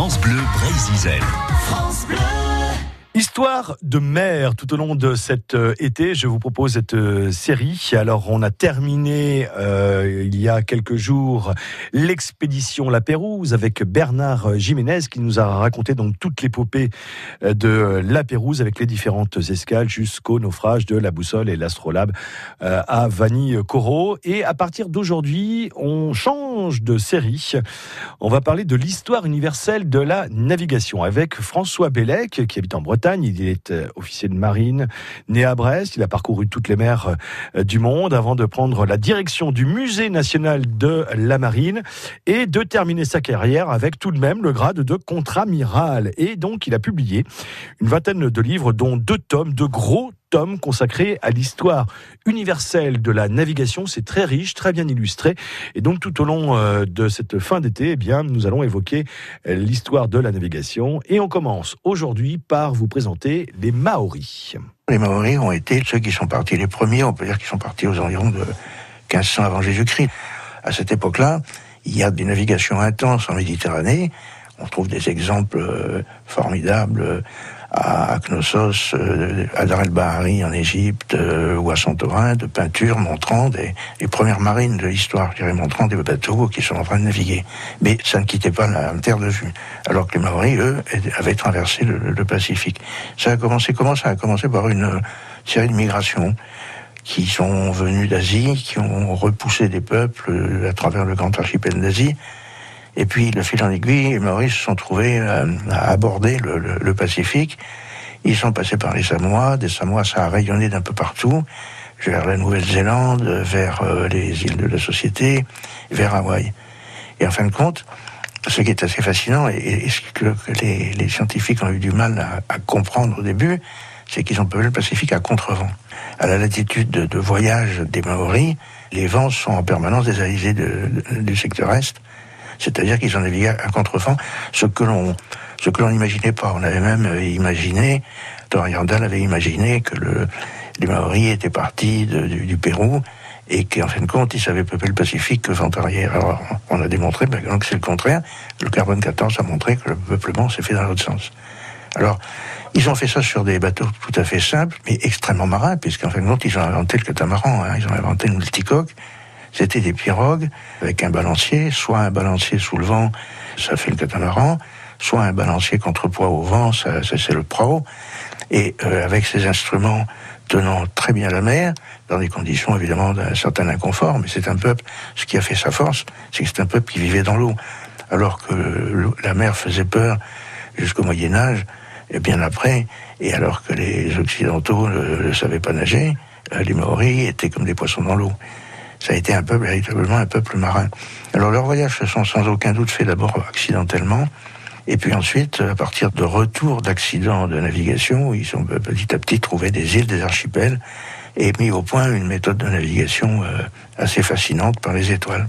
France Bleu Brésil. France Bleu. Histoire de mer tout au long de cet euh, été, je vous propose cette euh, série. Alors on a terminé euh, il y a quelques jours l'expédition La Pérouse avec Bernard Jiménez qui nous a raconté donc toute l'épopée de La Pérouse avec les différentes escales jusqu'au naufrage de la boussole et l'astrolabe à Vanille Corot. Et à partir d'aujourd'hui, on change de série. On va parler de l'histoire universelle de la navigation avec François Bellec qui habite en Bretagne il est euh, officier de marine, né à Brest. Il a parcouru toutes les mers euh, du monde avant de prendre la direction du Musée national de la marine et de terminer sa carrière avec tout de même le grade de contre-amiral. Et donc, il a publié une vingtaine de livres, dont deux tomes, de gros tome consacré à l'histoire universelle de la navigation. C'est très riche, très bien illustré. Et donc, tout au long euh, de cette fin d'été, eh bien, nous allons évoquer euh, l'histoire de la navigation. Et on commence aujourd'hui par vous présenter les Maoris. Les Maoris ont été ceux qui sont partis les premiers, on peut dire qu'ils sont partis aux environs de 1500 avant Jésus-Christ. À cette époque-là, il y a des navigations intenses en Méditerranée. On trouve des exemples euh, formidables à Knossos, euh, à Dar el-Bahari en Égypte euh, ou à Santorin, de peintures montrant des, les premières marines de l'histoire, je dirais, montrant des bateaux qui sont en train de naviguer. Mais ça ne quittait pas la terre de vue. Alors que les Maoris, eux, avaient traversé le, Pacifique. Ça a commencé comment Ça? A commencé par une série de migrations qui sont venus d'Asie, qui ont repoussé des peuples à travers le grand archipel d'Asie, et puis, le fil en aiguille, Maoris se sont trouvés euh, à aborder le, Pacifique. Ils sont passés par les Samoa. Des Samoa, ça a rayonné d'un peu partout, vers la Nouvelle-Zélande, vers euh, les îles de la Société, vers Hawaï. Et en fin de compte, ce qui est assez fascinant, et, ce que, les, scientifiques ont eu du mal à, comprendre au début, c'est qu'ils ont peuplé le Pacifique à contrevent. À la latitude de, voyage des Maoris, les vents sont en permanence des du secteur est, c'est-à-dire qu'ils ont navigué à contrefend, ce que l'on ce que l'on n'imaginait pas. On avait même euh, imaginé, Randall avait imaginé que le, les Maoris étaient partis du, Pérou et qu'en fin de compte, ils savaient peupler le Pacifique que vent arrière. Alors, on a démontré ben, que c'est le contraire. Le carbone 14 a montré que le peuplement s'est fait dans l'autre sens. Alors, ils ont fait ça sur des bateaux tout à fait simples, mais extrêmement marins, puisqu'en fin de compte, ils ont inventé le catamaran. Hein. Ils ont inventé le multicoque. C'était des pirogues avec un balancier, soit un balancier sous le vent, ça fait le catamaran, soit un balancier contrepoids au vent, ça, c'est le pro, et euh, avec ces instruments tenant très bien la mer, dans des conditions évidemment d'un certain inconfort, mais c'est un peuple, ce qui a fait sa force, c'est que c'est un peuple qui vivait dans l'eau, alors que la mer faisait peur jusqu'au Moyen Âge, et bien après, et alors que les Occidentaux ne savaient pas nager, euh, les Maoris étaient comme des poissons dans l'eau ça a été un peuple, véritablement un peuple marin. Alors leurs voyages se sont sans aucun doute faits d'abord accidentellement, et puis ensuite, à partir de retours d'accidents de navigation, ils ont petit à petit trouvé des îles, des archipels, et mis au point une méthode de navigation euh, assez fascinante par les étoiles.